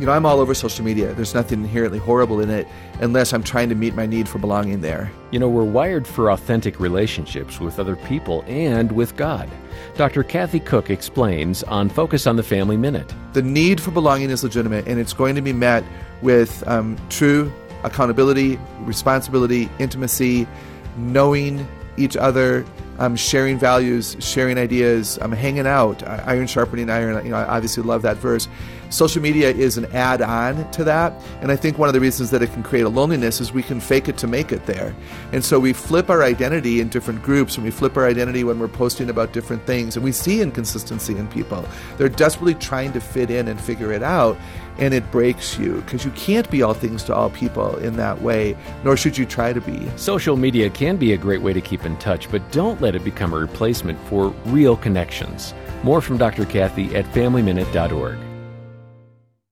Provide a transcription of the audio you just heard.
you know, I'm all over social media. There's nothing inherently horrible in it unless I'm trying to meet my need for belonging there. You know, we're wired for authentic relationships with other people and with God. Dr. Kathy Koch explains on Focus on the Family Minute. The need for belonging is legitimate, and it's going to be met with um, true accountability, responsibility, intimacy, knowing each other, um, sharing values, sharing ideas, um, hanging out, iron sharpening iron. You know, I obviously love that verse. Social media is an add on to that. And I think one of the reasons that it can create a loneliness is we can fake it to make it there. And so we flip our identity in different groups and we flip our identity when we're posting about different things. And we see inconsistency in people. They're desperately trying to fit in and figure it out. And it breaks you because you can't be all things to all people in that way, nor should you try to be. Social media can be a great way to keep in touch, but don't let it become a replacement for real connections. More from Dr. Kathy at FamilyMinute.org.